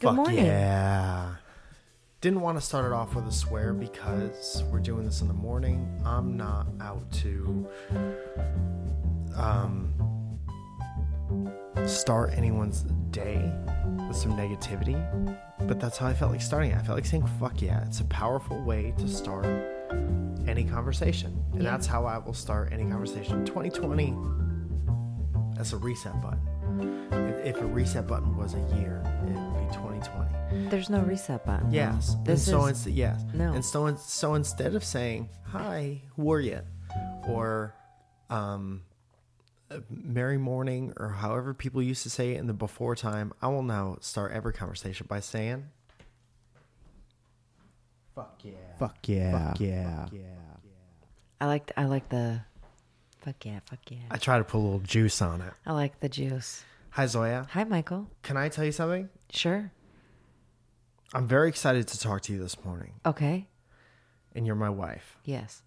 Good Fuck morning. yeah. Didn't want to start it off with a swear because we're doing this in the morning. I'm not out to um, start anyone's day with some negativity, but that's how I felt like starting it. I felt like saying fuck yeah. It's a powerful way to start any conversation. And Yeah. that's how I will start any conversation. 2020, that's a reset button. If a reset button was a year, it 2020. There's no reset button. Yes. This and so is instead, yes. no. And so, so instead of saying "Hi, who are you?" or um, uh, "Merry morning" or however people used to say it in the before time, I will now start every conversation by saying, fuck yeah. "Fuck yeah." Fuck yeah. Fuck yeah. I like I like the fuck yeah, fuck yeah. I try to put a little juice on it. I like the juice. Hi, Zoya. Hi, Michael. Can I tell you something? Sure. I'm very excited to talk to you this morning, Okay. and you're my wife, Yes.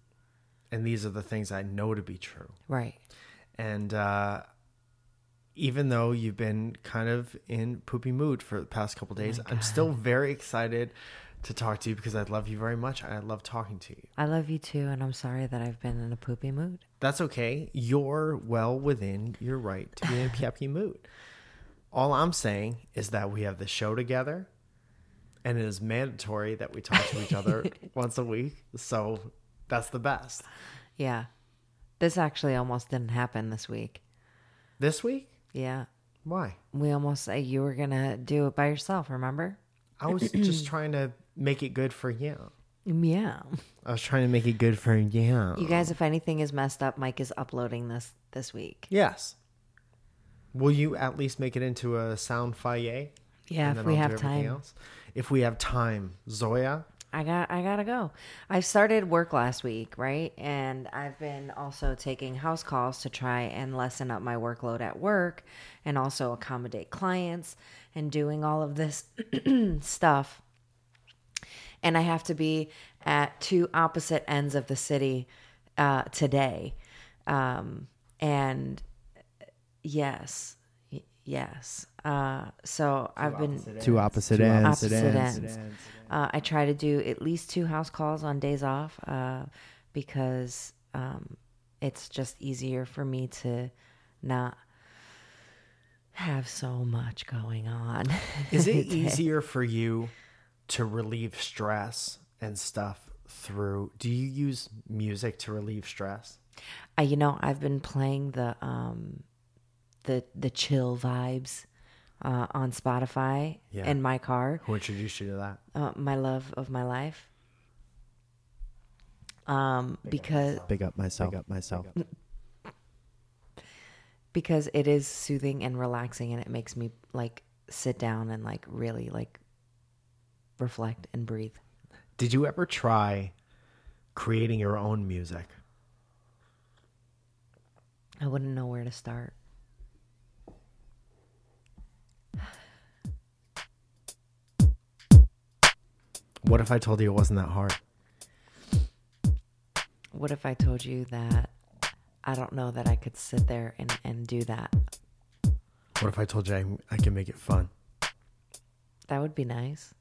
and these are the things I know to be true. Right. And uh, even though you've been kind of in poopy mood for the past couple days, I'm still very excited to talk to you because I love you very much. I love talking to you. I love you too, and I'm sorry that I've been in a poopy mood. That's okay. You're well within your right to be in a peppy mood. All I'm saying is that we have the show together, and it is mandatory that we talk to each other once a week. So that's the best. Yeah. This actually almost didn't happen this week. This week? Yeah. Why? We almost uh, you were gonna do it by yourself. Remember? I was just trying to make it good for you. Yeah. I was trying to make it good for you. You guys, if anything is messed up, Mike is uploading this this week. Yes. Will you at least make it into a sound foyer? Yeah, if we have time. else? If we have time, Zoya. I got I gotta go. I started work last week, right? And I've been also taking house calls to try and lessen up my workload at work and also accommodate clients and doing all of this stuff. And I have to be at two opposite ends of the city uh, today. Um, and yes, y- yes. Uh, so I've been Two opposite ends. Opposite ends. Uh, I try to do at least two house calls on days off uh, because um, it's just easier for me to not have so much going on. Is it easier for you to relieve stress and stuff through? Do you use music to relieve stress? Uh, you know, I've been playing the um, the the chill vibes uh, on Spotify Yeah. in my car. Who introduced you to that? Uh, my love of my life. Um, because Big up myself. Big up myself. because it is soothing and relaxing and it makes me like sit down and like really like reflect and breathe Did you ever try creating your own music? i wouldn't know where to start What if I told you it wasn't that hard? what if i told you that i don't know that i could sit there and, and do that What if I told you I, I can make it fun? that would be nice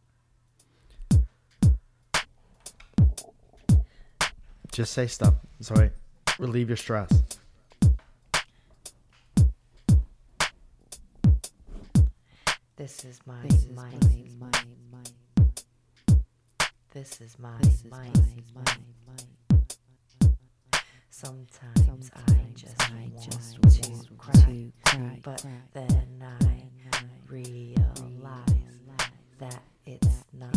Just say stuff. So relieve your stress. this is my This is my my- my my this is my This is my my- my my- sometimes, Sometimes i just I want just to want cry, to cry, but cry, then but i I realize that it's not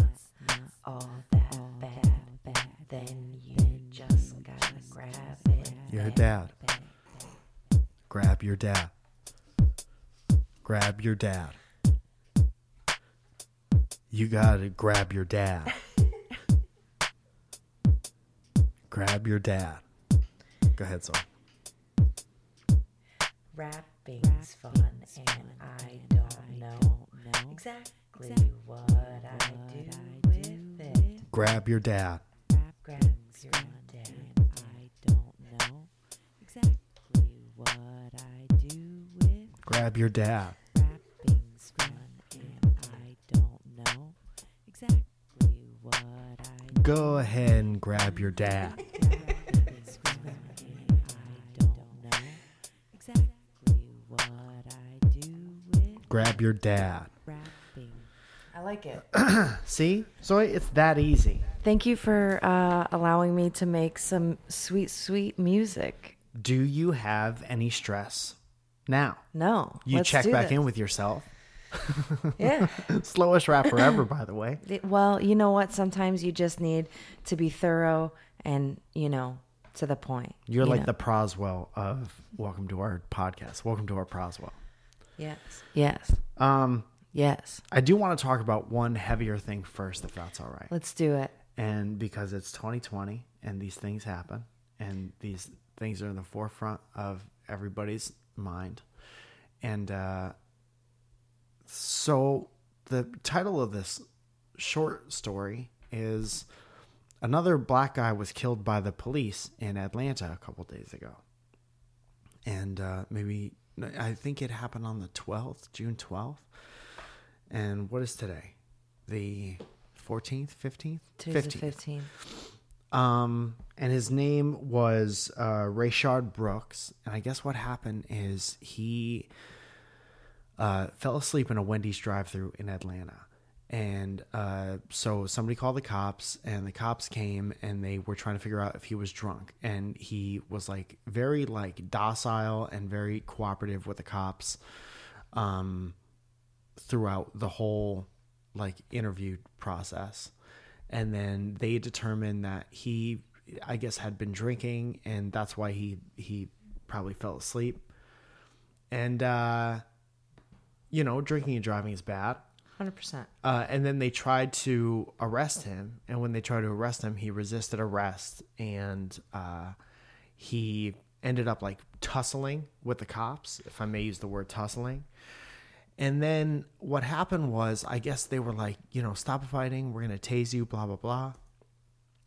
all that all bad. that bad. Then you Then just you gotta just grab gotta it. Your and dad. bang. Grab your dad. Grab your dad. You gotta grab your dad. Grab your dad. Go ahead, Sol. Rapping's fun, Rapping's and, I and I don't know, know exactly, exactly what, what I do I with it. Grab your dad. Grab your dad. I don't know exactly what I do with it. Grab your dad. Rapping's fun, and I don't know exactly what I Go ahead and grab your dad. Grab your dad. rapping. I like it. See? So it's that easy. Thank you for uh, allowing me to make some sweet, sweet music. Do you have any stress now? No, You let's check back this. in with yourself. Yeah. Slowest rapper ever, by the way. Well, you know what? Sometimes you just need to be thorough and, you know, to the point. You're you like know? the Proswell of welcome to our podcast. Welcome to our Proswell. Yes. Yes. Um, Yes. I do want to talk about one heavier thing first, if that's all right. Let's do it. and because it's 2020 and these things happen and these things are in the forefront of everybody's mind and uh, so the title of this short story is another black guy was killed by the police in atlanta a couple days ago and uh, maybe i think it happened on the 12th june 12th and what is today the 14th 15th Today's the 15th. um, and his name was uh, Rayshard Brooks. And I guess what happened is he uh, fell asleep in a Wendy's drive-through in Atlanta. And uh, so somebody called the cops, and the cops came, and they were trying to figure out if he was drunk. And he was like very like docile and very cooperative with the cops um, throughout the whole like interview process. And then they determined that he i guess had been drinking and that's why he he probably fell asleep. And uh you know drinking and driving is bad 100%. uh, and then they tried to arrest him and when they tried to arrest him he resisted arrest and uh he ended up like tussling with the cops if i may use the word tussling and then what happened was, I guess they were like, you know, stop fighting. We're gonna tase you. Blah blah blah.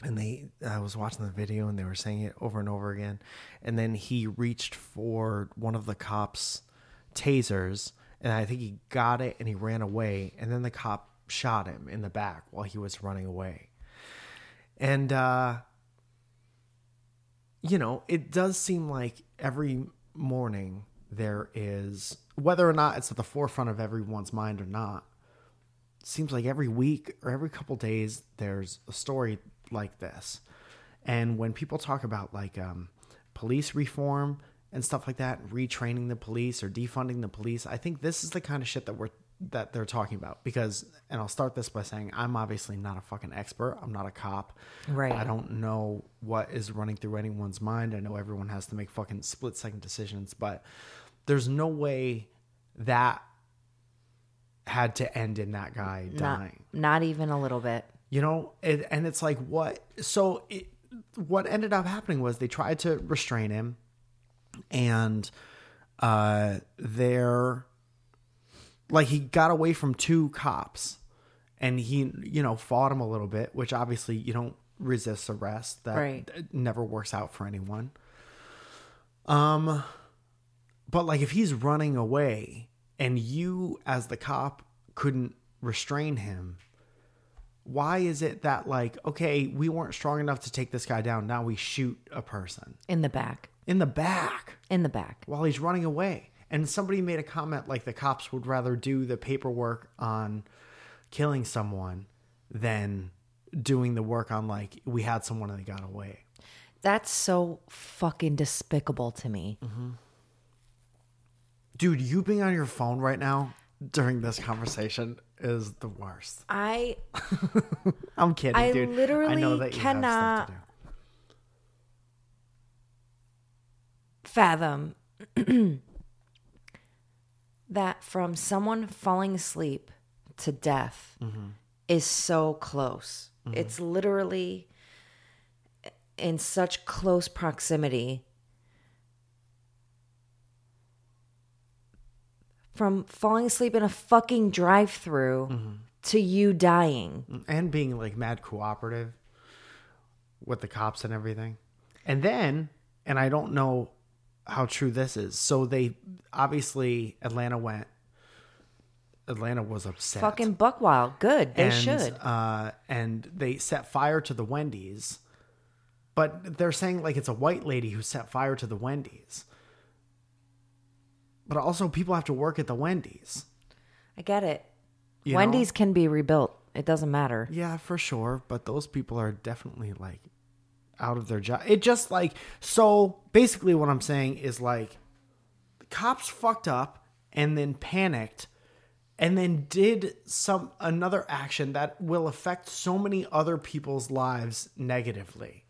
And they, I was watching the video, and they were saying it over and over again. And then he reached for one of the cops' tasers, and I think he got it, and he ran away. And then the cop shot him in the back while he was running away. And uh, you know, it does seem like every morning there is, whether or not it's at the forefront of everyone's mind or not, seems like every week or every couple days there's a story like this. And when people talk about like um, police reform and stuff like that, retraining the police or defunding the police, I think this is the kind of shit that we're that they're talking about because and I'll start this by saying I'm obviously not a fucking expert. I'm not a cop. Right. I don't know what is running through anyone's mind. I know everyone has to make fucking split second decisions, but there's no way that had to end in that guy Not, dying. not even a little bit. You know, it, and it's like what? So it, what ended up happening was they tried to restrain him, and uh, they're like he got away from two cops, and he you know fought him a little bit, which obviously you don't resist arrest. That Right. never works out for anyone. Um, but like if he's running away and you as the cop couldn't restrain him why is it that like okay we weren't strong enough to take this guy down now we shoot a person In the back. In the back. In the back. while he's running away. And somebody made a comment like the cops would rather do the paperwork on killing someone than doing the work on like we had someone and they got away. That's so fucking despicable to me. Mm-hmm. dude you being on your phone right now during this conversation is the worst. I i'm kidding I dude. I literally know that you have cannot- stuff to do fathom that from someone falling asleep to death mm-hmm. is so close. Mm-hmm. It's literally in such close proximity from falling asleep in a fucking drive through mm-hmm. to you dying. and being like mad cooperative with the cops and everything. And then, and I don't know how true this is. So they obviously Atlanta went Atlanta was upset. Fucking buck wild. Good. They and, should. Uh, and they set fire to the Wendy's, but they're saying like it's a white lady who set fire to the Wendy's. But also, people have to work at the Wendy's. I get it. you know? Wendy's can be rebuilt. It doesn't matter. Yeah, for sure. But those people are definitely like out of their job. It just like so basically what I'm saying is like cops fucked up and then panicked and then did some another action that will affect so many other people's lives negatively.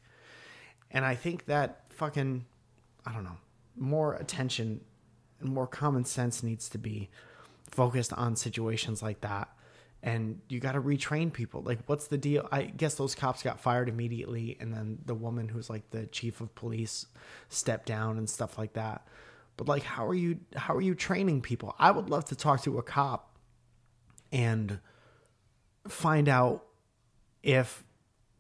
And I think that fucking I don't know, more attention and more common sense needs to be focused on situations like that. And you got to retrain people. Like, what's the deal? I guess those cops got fired immediately, and then the woman who's like the chief of police stepped down and stuff like that. But like, how are you? How are you training people? I would love to talk to a cop and find out if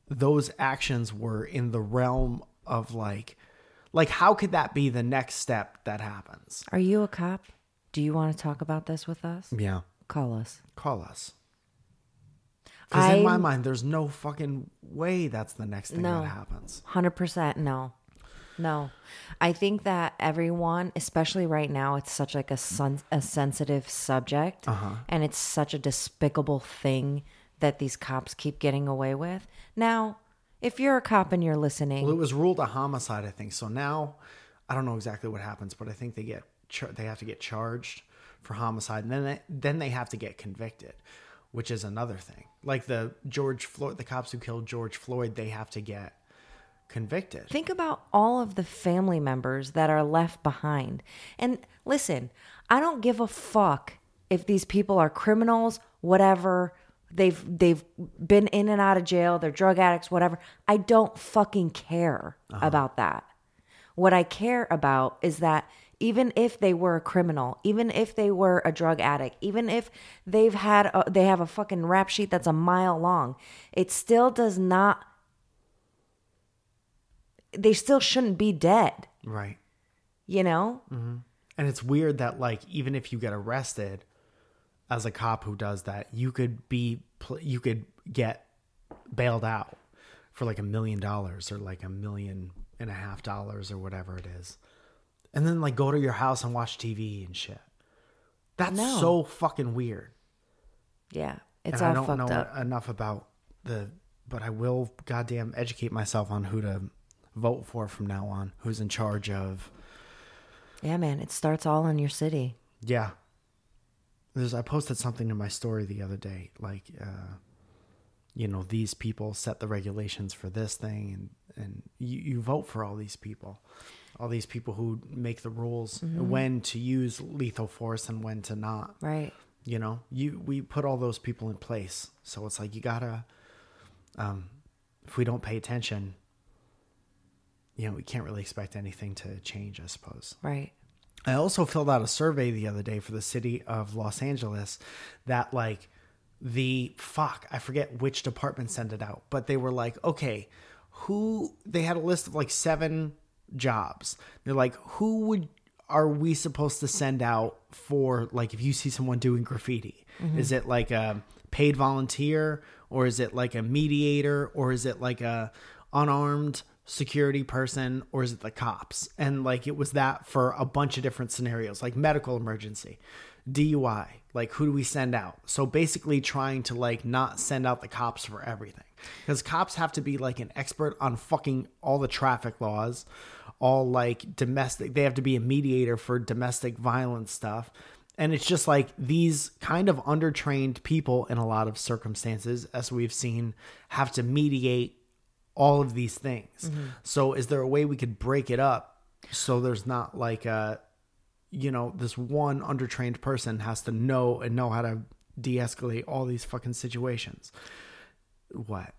those actions were in the realm of like like how could that be the next step that happens Are you a cop? Do you want to talk about this with us? yeah Call us. call us because in my mind there's no fucking way that's the next thing No. that happens 100% no. No. I think that everyone, especially right now, it's such like a sun, a sensitive subject Uh-huh. and it's such a despicable thing that these cops keep getting away with. Now, if you're a cop and you're listening, well it was ruled a homicide i think so now i don't know exactly what happens but i think they get they have to get charged for homicide and then they, then they have to get convicted which is another thing like the george floyd the cops who killed george floyd they have to get convicted Think about all of the family members that are left behind. And listen, I don't give a fuck if these people are criminals, whatever. They've they've been in and out of jail, they're drug addicts, whatever. I don't fucking care uh-huh. about that. What I care about is that even if they were a criminal, even if they were a drug addict, even if they've had a, they have a fucking rap sheet that's a mile long, it still does not they still shouldn't be dead, right you know? Mm-hmm. And it's weird that like even if you get arrested as a cop who does that, you could be you could get bailed out for like a million dollars or like a million and a half dollars or whatever it is. And then like go to your house and watch TV and shit. That's No. so fucking weird. Yeah. It's and all I don't fucked know up. enough about the but I will goddamn educate myself on who to vote for from now on, who's in charge of Yeah, man. It starts all in your city. Yeah. There's I posted something in my story the other day, like uh you know, these people set the regulations for this thing and and you, you vote for all these people. All these people who make the rules when to use lethal force and when to not. Right. You know, you we put all those people in place. So it's like you gotta um if we don't pay attention, you know, we can't really expect anything to change, I suppose. Right. I also filled out a survey the other day for the city of Los Angeles that like the fuck, I forget which department sent it out, but they were like, okay, who they had a list of like seven jobs. They're like, who would are we supposed to send out for like if you see someone doing graffiti? Mm-hmm. Is it like a paid volunteer or is it like a mediator or is it like a unarmed security person or is it the cops? And like it was that for a bunch of different scenarios, like medical emergency, DUI, like who do we send out? So basically trying to like not send out the cops for everything. Because cops have to be like an expert on fucking all the traffic laws, all like domestic they have to be a mediator for domestic violence stuff. And it's just like these kind of undertrained people in a lot of circumstances, as we've seen, have to mediate all of these things. Mm-hmm. So is there a way we could break it up so there's not like a you know, this one undertrained person has to know and know how to de-escalate all these fucking situations. What?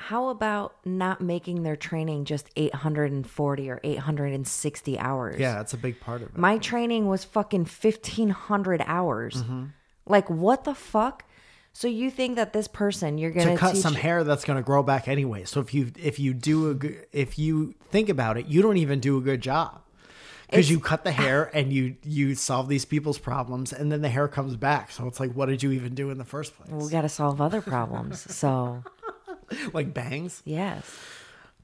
How about not making their training just 840 or 860 hours? Yeah, that's a big part of it. My training was fucking 1500 hours. Mm-hmm. Like, what the fuck? So you think that this person you're going to cut teach some hair that's going to grow back anyway. So if you if you do a good, if you think about it, you don't even do a good job because you cut the hair and you you solve these people's problems, and then the hair comes back. So it's like, what did you even do in the first place? we got to solve other problems. So, like bangs. yes.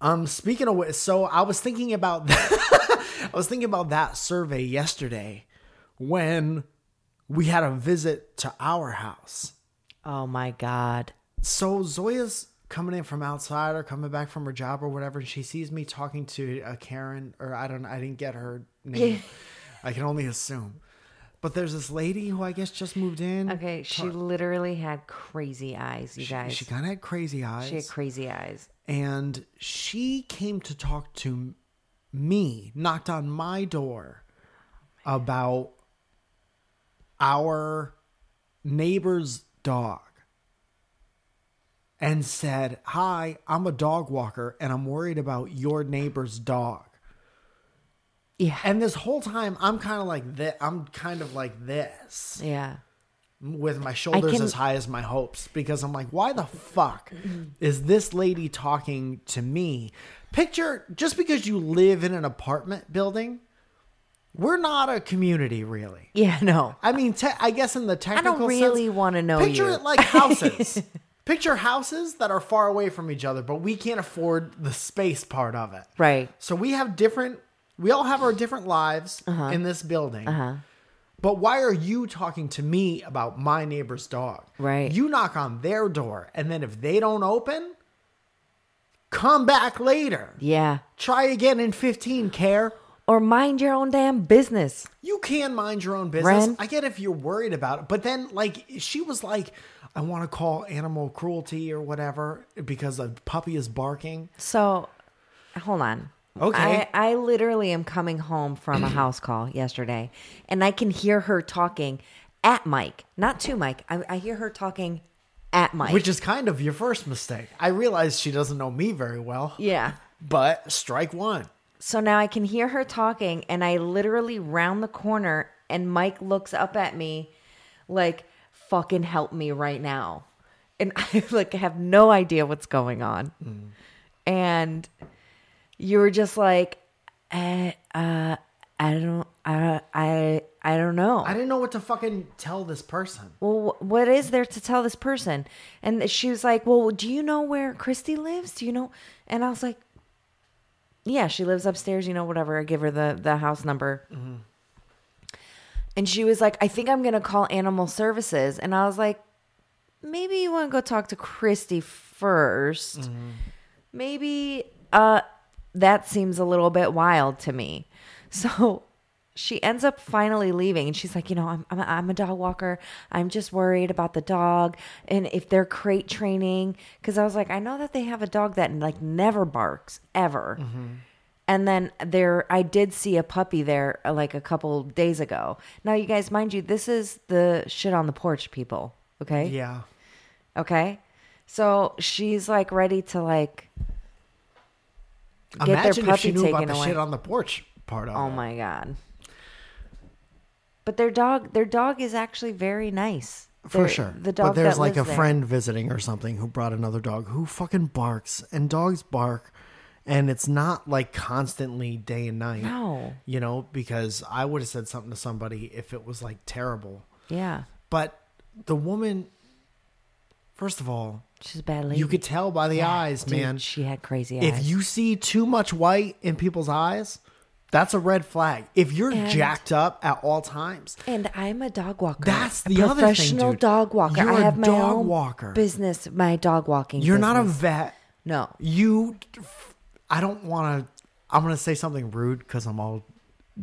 Um, speaking of which, so I was thinking about I was thinking about that survey yesterday when we had a visit to our house. Oh my God. So Zoya's coming in from outside or coming back from her job or whatever, and she sees me talking to a Karen, or I don't, I didn't get her name. I can only assume. But there's this lady who I guess just moved in. Okay. She literally had crazy eyes, you She, guys. she kind of had crazy eyes. She had crazy eyes. and she came to talk to me, knocked on my door oh, about our neighbor's dog and said, Hi, I'm a dog walker and I'm worried about your neighbor's dog. Yeah. And this whole time, I'm kind of like this. I'm kind of like this Yeah. with my shoulders can- as high as my hopes because I'm like, why the fuck mm-hmm. is this lady talking to me? Picture just because you live in an apartment building, we're not a community, really. Yeah. No. I mean, te- I guess in the technical, I don't really want to know picture you. it like houses. picture houses that are far away from each other, but we can't afford the space part of it. right. So we have different. We all have our different lives Uh-huh. in this building. But why are you talking to me about my neighbor's dog? Right. You knock on their door, and then if they don't open, come back later. Yeah. Try again in 15, care. Or mind your own damn business. You can mind your own business. Ren? I get if you're worried about it, but then like she was like, I want to call animal cruelty or whatever because a puppy is barking. So, hold on. Okay. I, I literally am coming home from a house call yesterday, and I can hear her talking at Mike, not to Mike. I, I hear her talking at Mike. Which is kind of your first mistake. I realize she doesn't know me very well. yeah. But strike one. So now I can hear her talking, and I literally round the corner, and Mike looks up at me like, fucking help me right now. And I like have no idea what's going on. Mm. And you were just like, uh, uh, I don't, I, I, I don't know. I didn't know what to fucking tell this person. well, what is there to tell this person? And she was like, well, do you know where Christy lives? Do you know? And I was like, yeah, she lives upstairs, you know, whatever. I give her the, the house number. And she was like, I think I'm going to call animal services. And I was like, maybe you want to go talk to Christy 1st Maybe uh, that seems a little bit wild to me. So she ends up finally leaving and she's like, you know, I'm, I'm, a, I'm a dog walker. I'm just worried about the dog and if they're crate training. Cause I was like, I know that they have a dog that like never barks ever. And then there, I did see a puppy there uh, like a couple days ago. Now, you guys, mind you, this is the shit on the porch people. Okay. Yeah. Okay. So she's like ready to like get their Imagine if puppy she knew about the away. shit on the porch part of it. Oh it. my god. But their dog, their dog is actually very nice. For Their- sure. The dog but there's that like a lives there. friend visiting or something who brought another dog who fucking barks and dogs bark and it's not like constantly day and night. No. You know, because I would have said something to somebody if it was like terrible. Yeah, But the woman first of all, she's a bad lady. you could tell by the eyes, Dude, man. She had crazy eyes. If you see too much white in people's eyes, that's a red flag. If you're And- jacked up at all times, and I'm a dog walker. That's the other thing, professional dog walker. You're I a have my dog own walker. business. My dog walking. you're not a vet. no. You, I don't want to. I'm gonna say something rude because I'm all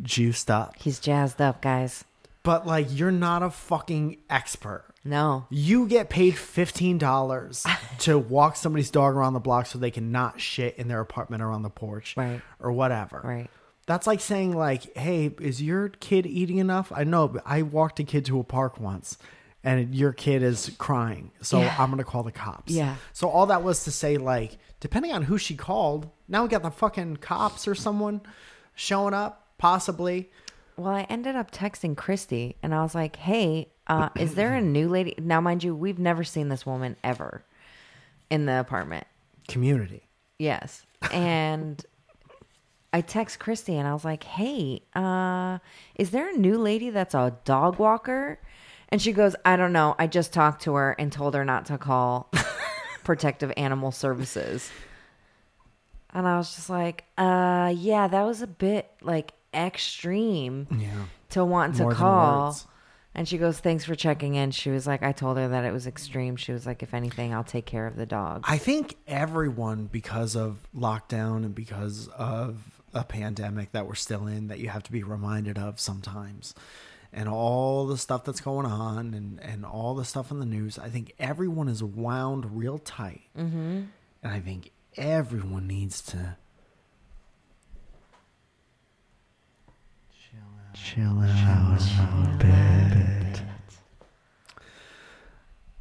juiced up. He's jazzed up, guys. But like, you're not a fucking expert. No. You get paid fifteen dollars to walk somebody's dog around the block so they can not shit in their apartment or on the porch, Right. or whatever. Right. That's like saying like, "Hey, is your kid eating enough?" I know, but I walked a kid to a park once, and your kid is crying, so Yeah. I'm gonna call the cops. Yeah. So all that was to say, like, depending on who she called, now we got the fucking cops or someone showing up, possibly. Well, I ended up texting Christy and I was like, hey, uh, is there a new lady? Now, mind you, we've never seen this woman ever in the apartment. Community. Yes. And I text Christy and I was like, "Hey, uh, is there a new lady that's a dog walker?" And she goes, "I don't know. I just talked to her and told her not to call Protective Animal Services." And I was just like, "Uh, yeah, that was a bit like extreme Yeah. to want to More than call." And she goes, "Thanks for checking in." She was like, "I told her that it was extreme." She was like, "If anything, I'll take care of the dog." I think everyone, because of lockdown and because of a pandemic that we're still in, that you have to be reminded of sometimes, and all the stuff that's going on and, and all the stuff in the news, I think everyone is wound real tight. Mm-hmm. And I think everyone needs to chill out a bit.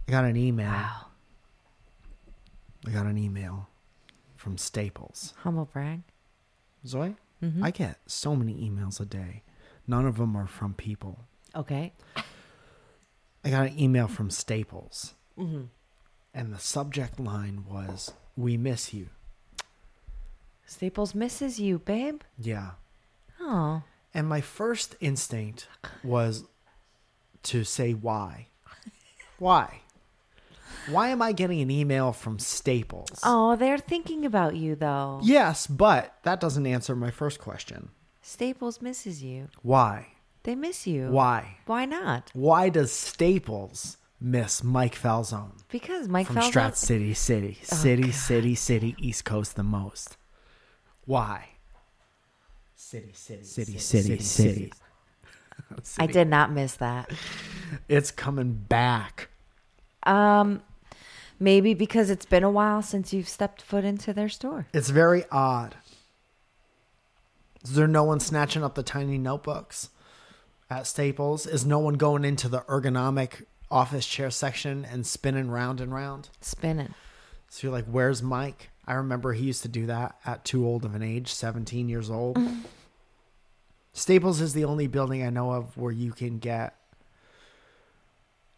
I got an email. Wow, I got an email from Staples. humble brag. Zoe, Mm-hmm. I get so many emails a day. None of them are from people. Okay. I got an email from Staples, Mm-hmm. and the subject line was, We miss you. Staples misses you, babe. Yeah. Oh, And my first instinct was to say, Why? Why? Why am I getting an email from Staples? oh, they're thinking about you though. Yes, but that doesn't answer my first question. Staples misses you. Why? They miss you. Why? Why not? Why does Staples miss Mike Falzone Because Mike from Falzone. Strat City City, Oh, City, God. City, City, East Coast the most? Why? City, city, City, city, city. I did not miss that. It's coming back. Um, maybe because it's been a while since you've stepped foot into their store. It's very odd. Is there no one snatching up the tiny notebooks at Staples? Is no one going into the ergonomic office chair section and spinning round and round? Spinning. So you're like, where's Mike? I remember he used to do that at too old of an age, 17 years old. Staples is the only building I know of where you can get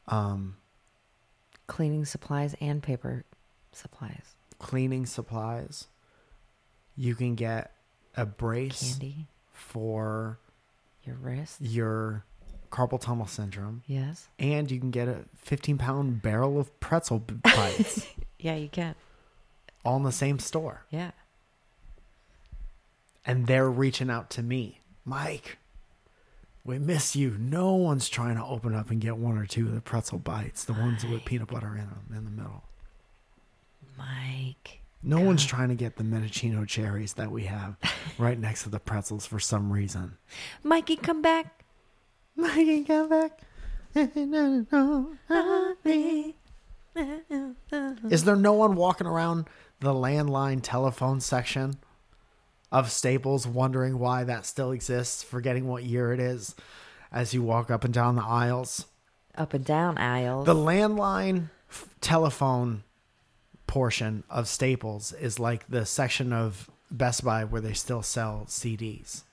um, Cleaning supplies and paper supplies. cleaning supplies. You can get a brace Candy. for Your wrist. your carpal tunnel syndrome, Yes. and you can get a 15 pound barrel of pretzel bites Yeah, you can. all in the same store. Yeah. and they're reaching out to me. Mike, we miss you. No one's trying to open up and get one or two of the pretzel bites, the ones with peanut butter in them in the middle. Mike. No one's trying to get the Mendocino cherries that we have right next to the pretzels for some reason. Mikey, come back. Mikey, come back. Is there no one walking around the landline telephone section of Staples wondering why that still exists, forgetting what year it is as you walk up and down the aisles? Up and down aisles. The landline f- telephone portion of Staples is like the section of Best Buy where they still sell CDs.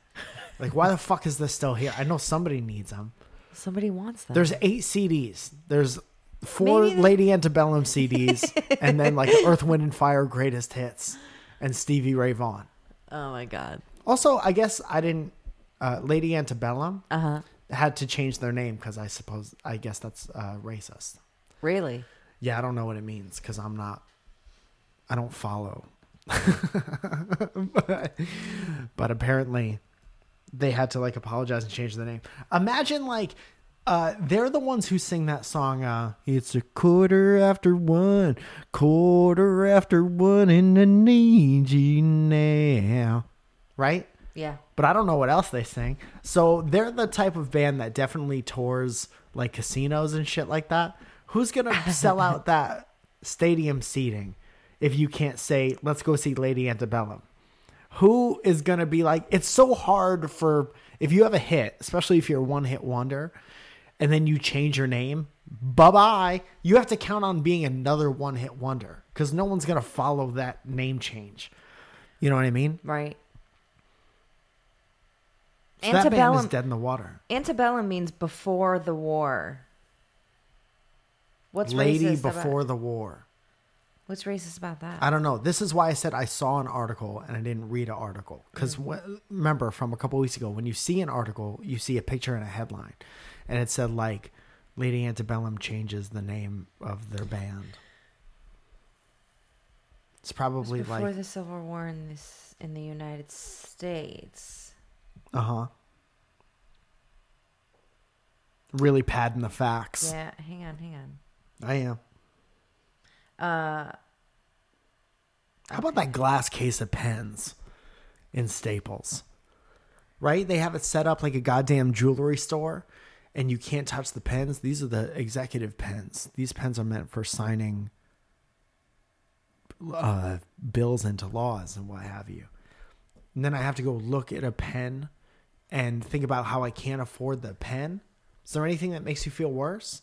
Like, why the fuck is this still here? I know somebody needs them. Somebody wants them. There's eight CDs. There's four Maybe Lady Antebellum CDs, and then like Earth, Wind, and Fire Greatest Hits, and Stevie Ray Vaughan. Oh my god. Also, I guess I didn't. Uh, Lady Antebellum Uh huh. had to change their name because I suppose I guess that's uh, racist. Really? Yeah, I don't know what it means because I'm not. I don't follow. but, but apparently, they had to like apologize and change the name. Imagine like. Uh, they're the ones who sing that song. Uh, it's a quarter after one, quarter after one, and I need you now. Right? Yeah. but I don't know what else they sing. So they're the type of band that definitely tours like casinos and shit like that. Who's gonna sell out that stadium seating if you can't say, "Let's go see Lady Antebellum"? Who is gonna be like? It's so hard for if you have a hit, especially if you're a one-hit wonder, and then you change your name. Bye bye. You have to count on being another one-hit wonder because no one's gonna follow that name change. You know what I mean? Right. So that band is dead in the water. Antebellum means before the war. What's lady before About, the war. What's racist about that? I don't know. This is why I said I saw an article and I didn't read an article. Because mm. remember, from a couple weeks ago, when you see an article, you see a picture and a headline, and it said like, "Lady Antebellum changes the name of their band." It's It probably before like, the Civil War in this in the United States. uh huh. Really padding the facts. Yeah, hang on, hang on. I am. Uh, How about that glass case of pens in Staples? Right? They have it set up like a goddamn jewelry store and you can't touch the pens. These are the executive pens. These pens are meant for signing uh, bills into laws and what have you. And then I have to go look at a pen and think about how I can't afford the pen. Is there anything that makes you feel worse?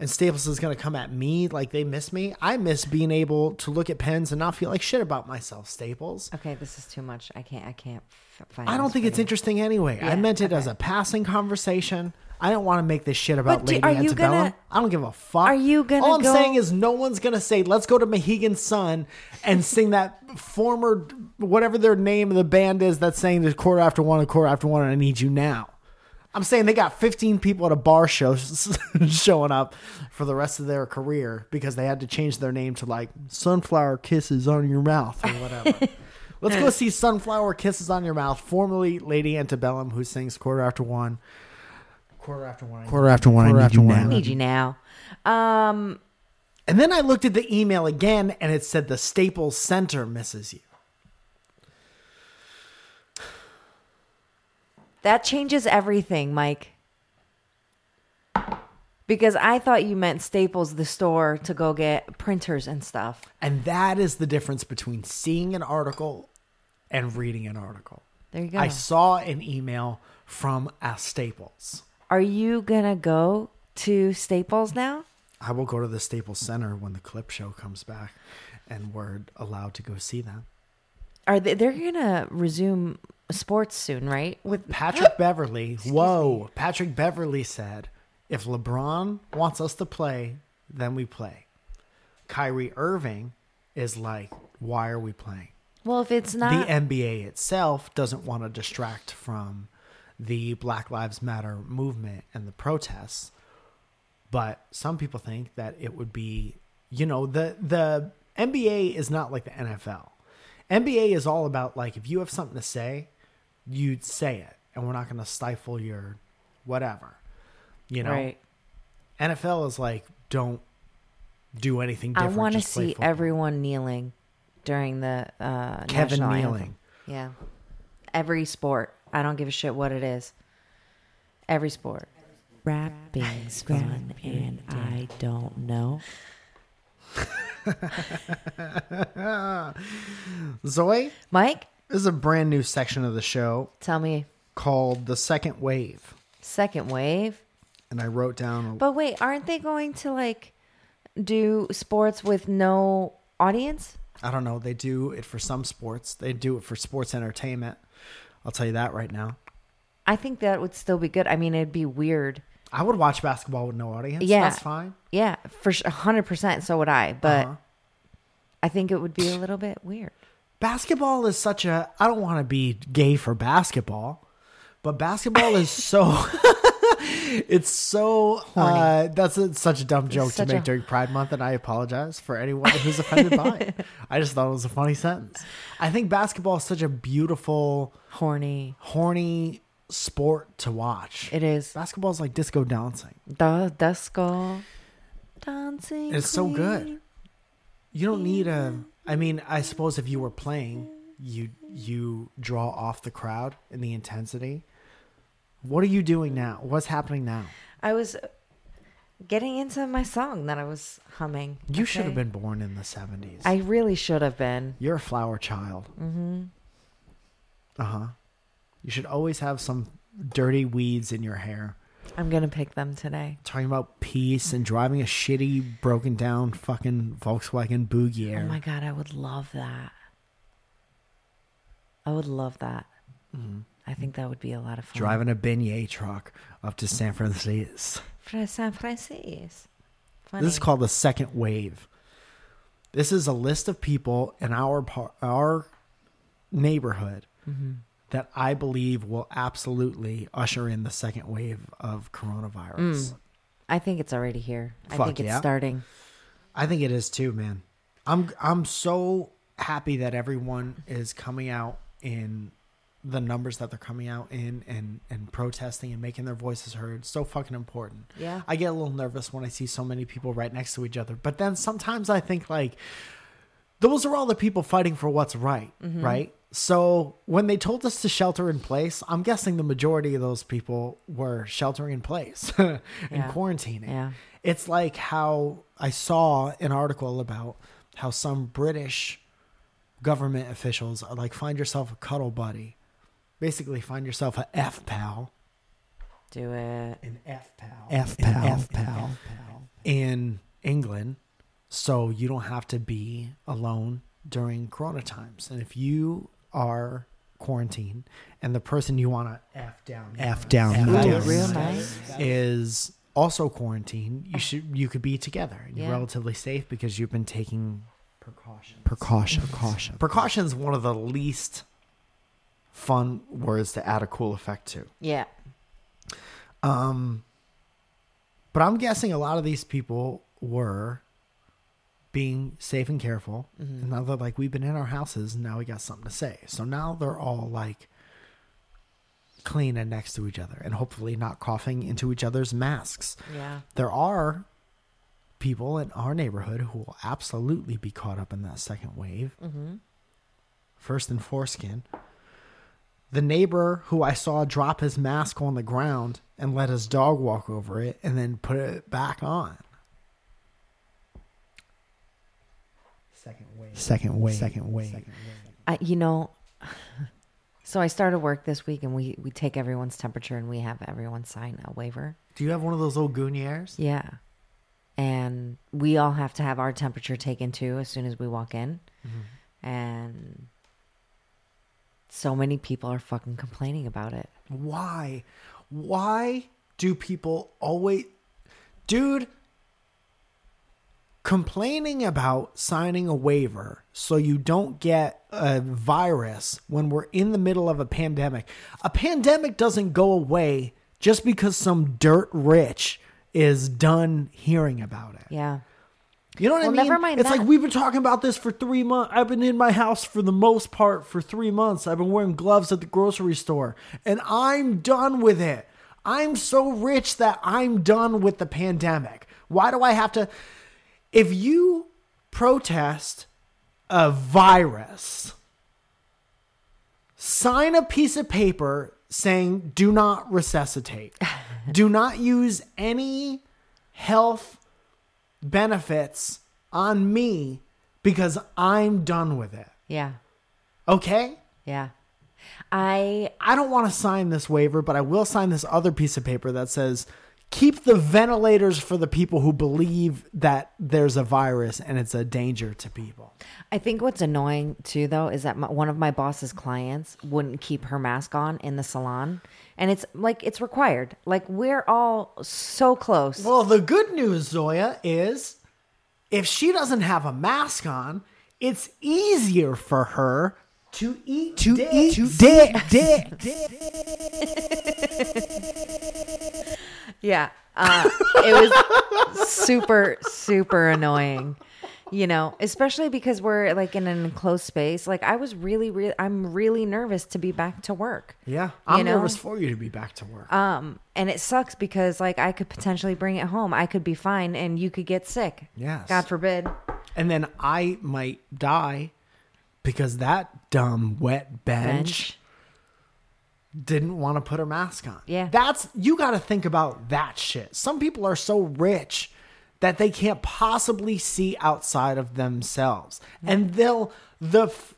and Staples is going to come at me like they miss me. I miss being able to look at pens and not feel like shit about myself, Staples. okay, this is too much. I can't. I can't find. I don't think it's you. interesting anyway. I meant it as a passing conversation. I don't want to make this shit about do- Lady are you Antebellum. gonna- I don't give a fuck. are you gonna All I'm go- saying is no one's gonna say, "Let's go to Mohegan Sun and sing that former whatever their name of the band is that's saying the quarter after one, a quarter after one, and I need you now." I'm saying they got 15 people at a bar show showing up for the rest of their career because they had to change their name to like Sunflower Kisses on Your Mouth or whatever. Let's go see Sunflower Kisses on Your Mouth, formerly Lady Antebellum, who sings Quarter After One. Quarter after one. Quarter after one, I Quarter need after you one. now. I need you now. Um, And then I looked at the email again and it said the Staples Center misses you. that changes everything, Mike. Because I thought you meant Staples, the store, to go get printers and stuff. And that is the difference between seeing an article and reading an article. There you go. I saw an email from a Staples. Are you gonna go to Staples now? I will go to the Staples Center when the clip show comes back and we're allowed to go see them. Are they? They're gonna resume sports soon, right? With Patrick Beverley, whoa, Patrick Beverley said, if LeBron wants us to play, then we play. Kyrie Irving is like, why are we playing? well, if it's not the NBA itself doesn't want to distract from the Black Lives Matter movement and the protests. But some people think that it would be, you know, the the NBA is not like the NFL. NBA is all about like if you have something to say, you'd say it, and we're not going to stifle your whatever. You know, right? NFL is like don't do anything I different. want to see football. everyone kneeling during the uh, Kevin national kneeling. anthem. Yeah, every sport. I don't give a shit what it is. Every sport. Rapping's fun, and I don't know. Zoe, Mike, This is a brand new section of the show tell me. called The Second Wave. Second wave. And I wrote down, But wait, aren't they going to like do sports with no audience? I don't know, they do it for some sports. They do it for sports entertainment. I'll tell you that right now. I think that would still be good. I mean, it'd be weird. I would watch basketball with no audience. Yeah. That's fine. Yeah, for a hundred percent. So would I. But Uh-huh. I think it would be a little bit weird. Basketball is such a, I don't want to be gay for basketball, but basketball is so, it's so, uh, that's a, such a dumb joke to make a- during Pride Month. And I apologize for anyone who's offended by it. I just thought it was a funny sentence. I think basketball is such a beautiful, Horny. horny sport to watch. It is. Basketball is like disco dancing. The disco dancing. It's so good. You don't need a. I mean, I suppose if you were playing, you you draw off the crowd and the intensity. What are you doing now? What's happening now? I was getting into my song that I was humming. You should have been born in the seventies. I really should have been. You're a flower child. Mm-hmm. Uh huh. You should always have some dirty weeds in your hair. I'm gonna pick them today. Talking about peace and driving a shitty, broken down fucking Volkswagen Boogie Oh my god, I would love that. I would love that. I think that would be a lot of fun. Driving a beignet truck up to San Francisco. San Francisco. Funny. This is called the second wave. This is a list of people in our par- our neighborhood Mm-hmm. that I believe will absolutely usher in the second wave of coronavirus. I think it's already here. I Fuck think it's yeah. starting. I think it is too, man. I'm I'm so happy that everyone is coming out in the numbers that they're coming out in and and protesting and making their voices heard. So fucking important. Yeah. I get a little nervous when I see so many people right next to each other. But then sometimes I think like those are all the people fighting for what's right, Mm-hmm. right? So when they told us to shelter in place, I'm guessing the majority of those people were sheltering in place and Yeah. quarantining. Yeah. It's like how I saw an article about how some British government officials are like, find yourself a cuddle buddy. Basically, find yourself a F pal. Do it. An F pal. F pal. F pal. In England, so you don't have to be alone during Corona times. And if you are quarantined and the person you want to F down, F down, F Ooh, down real nice. is also quarantined, you should you could be together. and You're Yeah. relatively safe because you've been taking precautions. Precaution. Precaution. Precaution is one of the least fun words to add a cool effect to. Yeah. Um, but I'm guessing a lot of these people were being safe and careful. And now they're like, we've been in our houses and now we got something to say. So now they're all like clean and next to each other and hopefully not coughing into each other's masks. Yeah. There are people in our neighborhood who will absolutely be caught up in that second wave. Mm-hmm. First in foreskin. The neighbor who I saw drop his mask on the ground and let his dog walk over it and then put it back on. Second wave. Second wave. Second wave. I, you know, so I started work this week and we, we take everyone's temperature and we have everyone sign a waiver. Do you have one of those old Gooniers? Yeah. And we all have to have our temperature taken too as soon as we walk in. Mm-hmm. And so many people are fucking complaining about it. Why? Why do people always. Dude, complaining about signing a waiver so you don't get a virus when we're in the middle of a pandemic. A pandemic doesn't go away just because some dirt rich is done hearing about it. Yeah. You know what I mean? never mind it's that. like we've been talking about this for three months. I've been in my house for the most part for three months. I've been wearing gloves at the grocery store, and I'm done with it. I'm so rich that I'm done with the pandemic. Why do I have to? If you protest a virus, sign a piece of paper saying do not resuscitate, do not use any health benefits on me because I'm done with it. Yeah. Okay? Yeah. I I don't want to sign this waiver, but I will sign this other piece of paper that says keep the ventilators for the people who believe that there's a virus and it's a danger to people. I think what's annoying too, though, is that my, one of my boss's clients wouldn't keep her mask on in the salon, and it's like it's required. Like we're all so close. Well, the good news, Zoya, is if she doesn't have a mask on, it's easier for her to eat To dick. eat dick, dick, yeah, uh, it was super super annoying. You know, especially because we're like in an enclosed space. Like I was really, really, I'm really nervous to be back to work. Yeah, I'm You know? nervous for you to be back to work. Um, and it sucks because like I could potentially bring it home. I could be fine, and you could get sick. Yes. God forbid. and then I might die because that dumb wet bench, Bench. Didn't want to put her mask on. Yeah. That's you got to think about that shit. Some people are so rich that they can't possibly see outside of themselves. And they'll the f-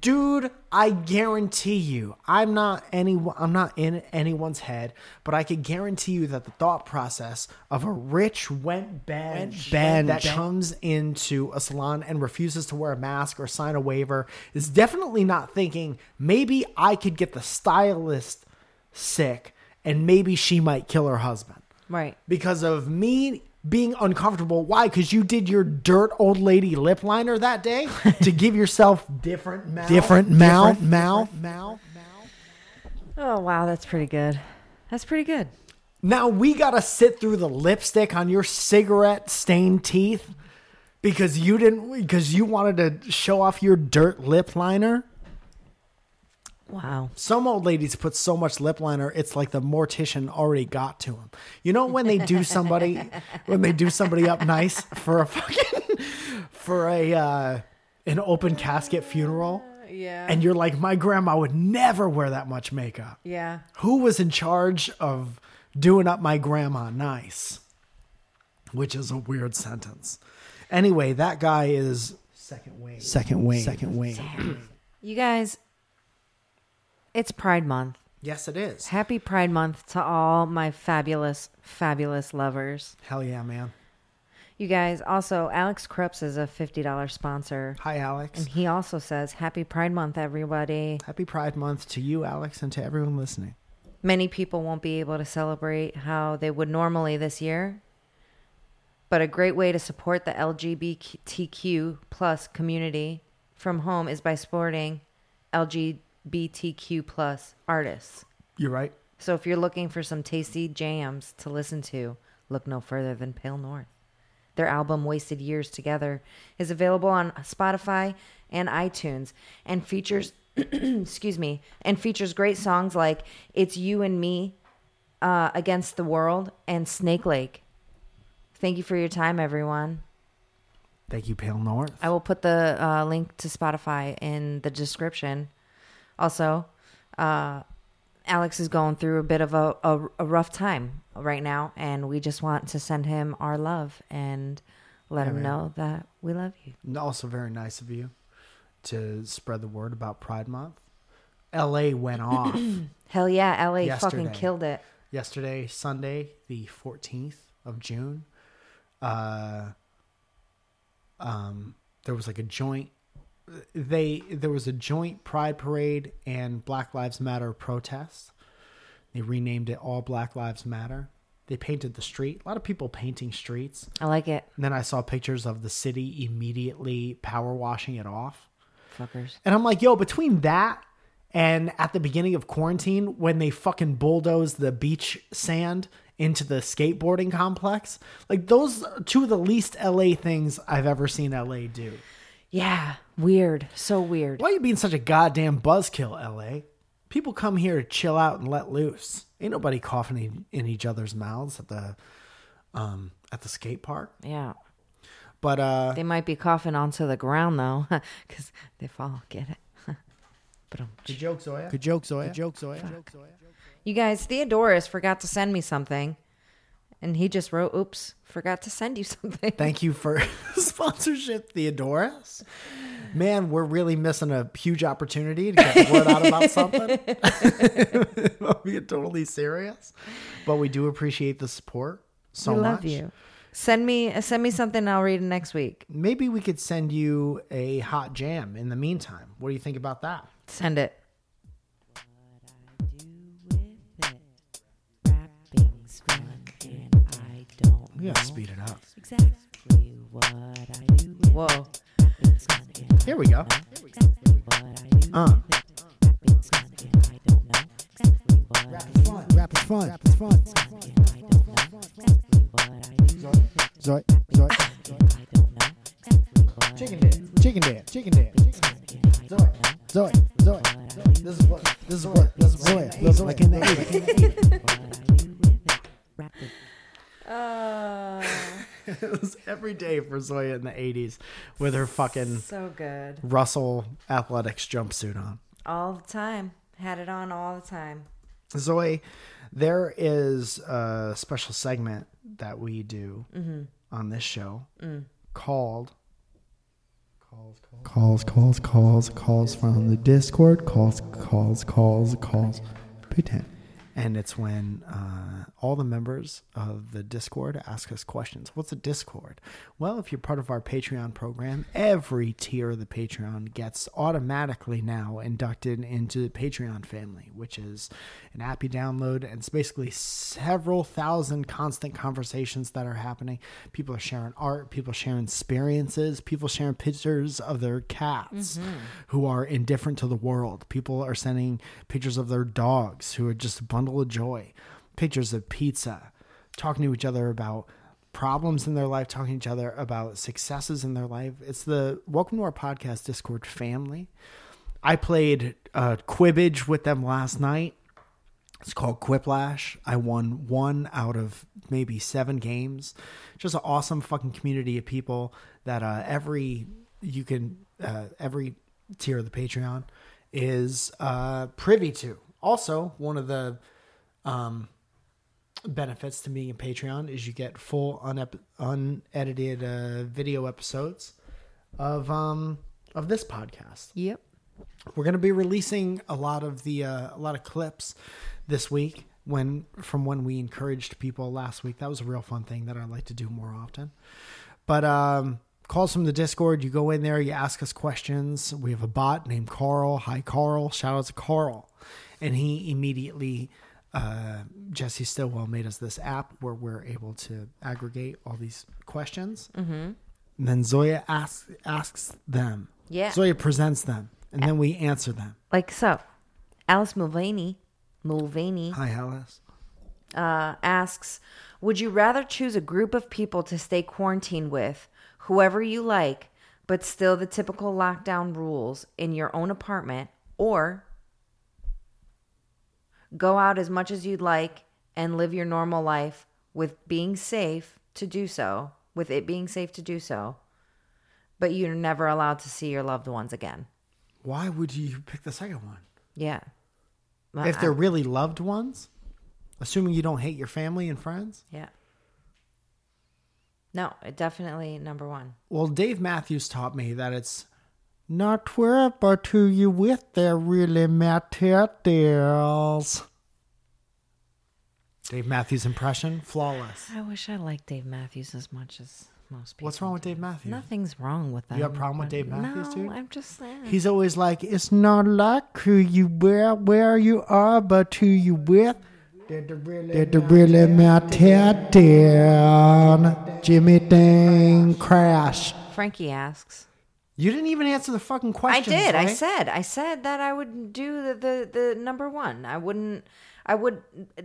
dude, I guarantee you, I'm not any I'm not in anyone's head, but I can guarantee you that the thought process of a rich went bench bench. that comes into a salon and refuses to wear a mask or sign a waiver is definitely not thinking maybe I could get the stylist sick and maybe she might kill her husband Right. because of me being uncomfortable. Why? Because you did your dirt old lady lip liner that day to give yourself different mouth, Different mouth, mouth, mouth. Oh wow, that's pretty good. That's pretty good. Now we gotta sit through the lipstick on your cigarette stained teeth because you didn't because you wanted to show off your dirt lip liner. Wow. Some old ladies put so much lip liner, it's like the mortician already got to them. You know when they do somebody when they do somebody up nice for a fucking for a uh, an open casket funeral, Yeah. and you're like, my grandma would never wear that much makeup. yeah. Who was in charge of doing up my grandma nice? Which is a weird sentence. Anyway, that guy is second wave. Second wave. Second wave. You guys, it's Pride Month. Yes, it is. Happy Pride Month to all my fabulous, fabulous lovers. Hell yeah, man. You guys, also, Alex Krups is a $50 sponsor. Hi, Alex. And he also says, Happy Pride Month, everybody. Happy Pride Month to you, Alex, and to everyone listening. Many people won't be able to celebrate how they would normally this year, but a great way to support the LGBTQ plus community from home is by sporting LGBTQ plus artists. You're right. So if you're looking for some tasty jams to listen to, look no further than Pale North. Their album Wasted Years Together is available on Spotify and iTunes and features excuse me, and features great songs like It's You and Me, uh, Against the World and Snake Lake. Thank you for your time everyone. Thank you, Pale North. I will put the uh, link to Spotify in the description. Also, uh, Alex is going through a bit of a, a, a rough time right now, and we just want to send him our love and let Yeah, him man. know that we love you. And Also, very nice of you to spread the word about Pride Month. LA went off Hell yeah, LA fucking killed it. yesterday, Sunday, the 14th of June. Uh, um, there was like a joint. They there was a joint Pride parade and Black Lives Matter protest. They renamed it All Black Lives Matter. They painted the street. A lot of people painting streets. I like it, And then I saw pictures of the city immediately power washing it off. fuckers. And I'm like, yo, between that and at the beginning of quarantine, when they fucking bulldozed the beach sand into the skateboarding complex, like those are two of the least LA things I've ever seen LA do. Yeah, weird. So weird. Why are you being such a goddamn buzzkill, LA? People come here to chill out and let loose. Ain't nobody coughing in, in each other's mouths at the um at the skate park. Yeah. But uh They might be coughing onto the ground though, because they fall. Get it? but um, good joke, Zoya. Good joke, Zoya. Good joke, Zoya. you guys, Theodorus forgot to send me something, and he just wrote, "Oops, forgot to send you something." Thank you for sponsorship, Theodorus. Man, we're really missing a huge opportunity to get the word out about something. I'm being totally serious, but we do appreciate the support so we love much. you. Send me send me something. I'll read it next week. Maybe we could send you a hot jam in the meantime. What do you think about that? Send it. Don't We know speed it up. exactly what I do Whoa. it. Rapping's fun, and Here we go. I know exactly what I do Uh. with it. Rapping's fun, and I don't know exactly what I do with. Rap is fun. Rap is fun. And I don't know exactly what I do with it. Zoya. Zoya. And I don't know exactly what I Chicken do dip. Chicken dance. Chicken dance. with it. And I don't know Zoya. Zoya. what This is what This is what. This is Zoya. Look like in the 80s. Uh, it was every day for Zoya in the 80s with her fucking so good. Russell Athletics jumpsuit on. All the time. Had it on all the time. Zoe, there is a special segment that we do on this show called Calls, calls, calls, calls from the Discord. Calls, calls, calls, calls. Pretend. And it's when uh, all the members of the Discord ask us questions. What's a Discord? Well, if you're part of our Patreon program, every tier of the Patreon gets automatically now inducted into the Patreon family, which is an app you download, and it's basically several thousand constant conversations that are happening. People are sharing art, people sharing experiences, people sharing pictures of their cats who are indifferent to the world. People are sending pictures of their dogs who are just a of joy, pictures of pizza, talking to each other about problems in their life, talking to each other about successes in their life. It's the Welcome to our podcast Discord family. I played uh, Quibbage with them last night. It's called Quiplash. I won one out of maybe seven games. Just an awesome fucking community of people that uh, every you can uh, every tier of the Patreon is uh, privy to. Also, one of the um, benefits to being a Patreon is you get full unep- unedited uh, video episodes of um of this podcast. Yep. we're going to be releasing a lot of the uh, a lot of clips this week when from when we encouraged people last week. That was a real fun thing that i'd like to do more often. But um calls from the discord you go in there you ask us questions. We have a bot named carl. Hi carl. Shout out to carl. And he immediately uh, jesse stillwell made us this app where we're able to aggregate all these questions mm-hmm. and then zoya asks asks them Yeah. zoya presents them and then we answer them Like so. Alice Mulvaney, Mulvaney Hi, Alice. uh, asks, "Would you rather choose a group of people to stay quarantined with, whoever you like, but still the typical lockdown rules in your own apartment, or go out as much as you'd like and live your normal life with being safe to do so, with it being safe to do so, but you're never allowed to see your loved ones again?" Why would you pick the second one? Yeah. if they're really loved ones, assuming you don't hate your family and friends. Yeah. No, definitely number one. Well, Dave Matthews taught me that it's not where, but to you with there really matters. Dave Matthews impression, flawless. I wish I liked Dave Matthews as much as most people. What's wrong with Dave Matthews? Nothing's wrong with that. You have a problem with Dave no, Matthews, dude? I'm just saying. He's always like, it's not like who you were, where you are, but who you with. Did the really matter down? Jimmy Dang crash. Frankie asks. You didn't even answer the fucking question. I did. I said. I said that I would do the, the the number one. I wouldn't. I would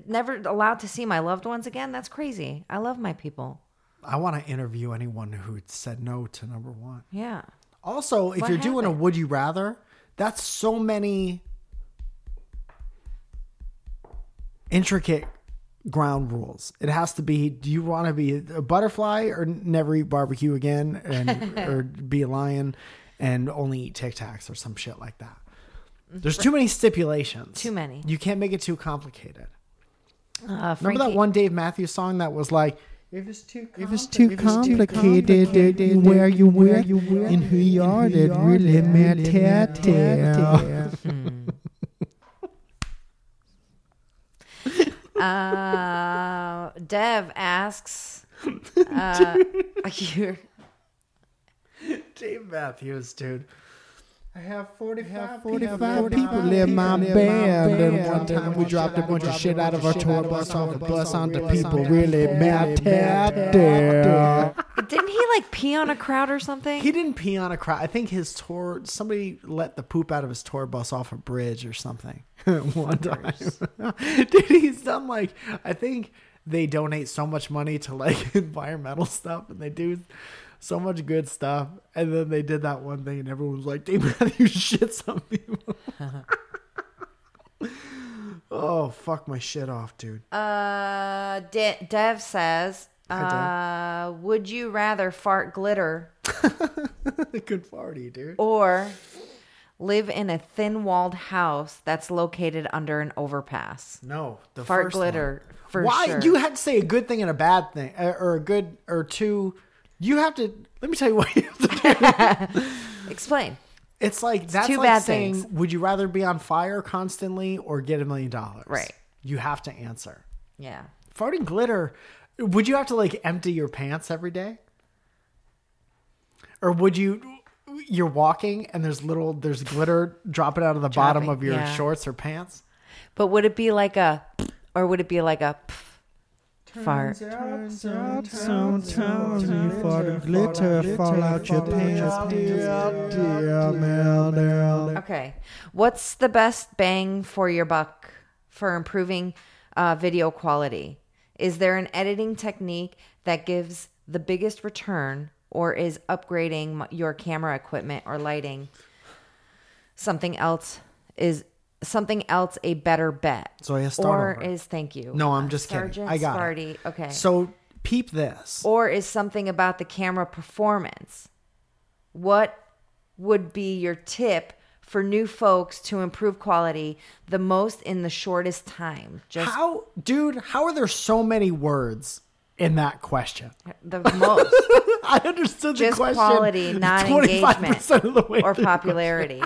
never allowed to see my loved ones again. That's crazy. I love my people. I want to interview anyone who said no to number one. Yeah. Also, if What you're doing a would you rather, that's so many intricate ground rules. It has to be do you want to be a butterfly or never eat barbecue again and or be a lion and only eat Tic Tacs or some shit like that. There's too many stipulations. Too many. You can't make it too complicated. Uh, Remember that one Dave Matthews song that was like if it's too If it's too complicated, where you where you and who you are, that really matters. Uh, Dev asks, uh, you're, Dave Matthews, dude. I have 45, 45 people in my band, and one time we dropped a bunch of shit out of our tour bus off a bus onto people really matter. didn't he like pee on a crowd or something? He didn't pee on a crowd. I think his tour, somebody let the poop out of his tour bus off a bridge or something one time. Dude, he's done like, I think they donate so much money to like environmental stuff and they do so much good stuff. And then they did that one thing and everyone was like, Dave Matthews shits on people. oh, fuck my shit off, dude. Uh, De- Dev says, uh, would you rather fart glitter good party, dude. or live in a thin-walled house that's located under an overpass? No, the Fart glitter one. for Why sure. you had to say a good thing and a bad thing, uh, or a good or two? You have to. Let me tell you what you have to do. Explain. It's like that's two like bad saying, things. would you rather be on fire constantly or get a million dollars? Right. You have to answer. Yeah. Farting glitter, would you have to like empty your pants every day? Or would you you're walking and there's little there's glitter dropping out of the bottom of your yeah. shorts or pants? But would it be like a, or would it be like a fart? Turns out sometimes you fart and glitter fall out your pants. Dear, dear, man, dear. Okay. What's the best bang for your buck for improving uh, video quality? Is there an editing technique that gives the biggest return, or is upgrading your camera equipment or lighting something else? Is something else a better bet? So I gotta start or over. is thank you? No, I'm just kidding. I got Sparty. it. Okay. So peep this. or is something about the camera performance? What would be your tip for new folks to improve quality the most in the shortest time? Just How dude, how are there so many words in that question? the most I understood the Just question. quality, not 25% of the way or the popularity.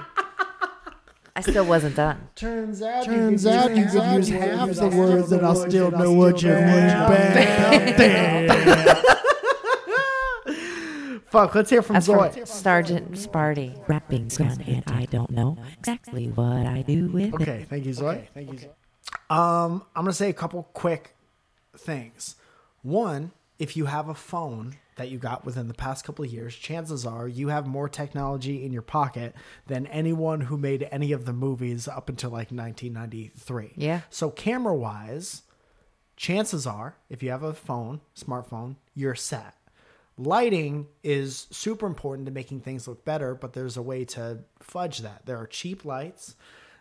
I still wasn't done. Turns out, Turns out you could use half the words and I'll still know what you mean. Bam. Fuck, let's hear from That's Zoe. from Sergeant Sparty. Rapping's fun and I don't know exactly what I do with it. Okay, thank you, Zoe. Thank you. Zoe. Um, I'm gonna say a couple quick things. One, if you have a phone that you got within the past couple of years, chances are you have more technology in your pocket than anyone who made any of the movies up until like 1993. Yeah. So camera wise, chances are if you have a phone, smartphone, you're set. Lighting is super important to making things look better, but there's a way to fudge that. There are cheap lights.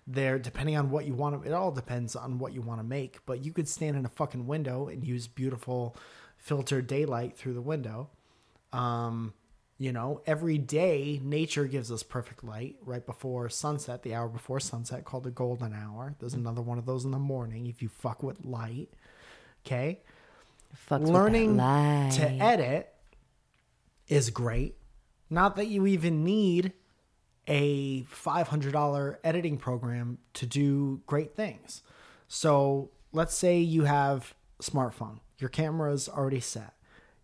There, depending on what you want to, it all depends on what you want to make. But you could stand in a fucking window and use beautiful filtered daylight through the window. Um, you know, every day nature gives us perfect light right before sunset, the hour before sunset, called the golden hour. There's another one of those in the morning if you fuck with light. Okay learning light. to edit is great. Not that you even need a $500 editing program to do great things. So let's say you have smartphone, your camera is already set.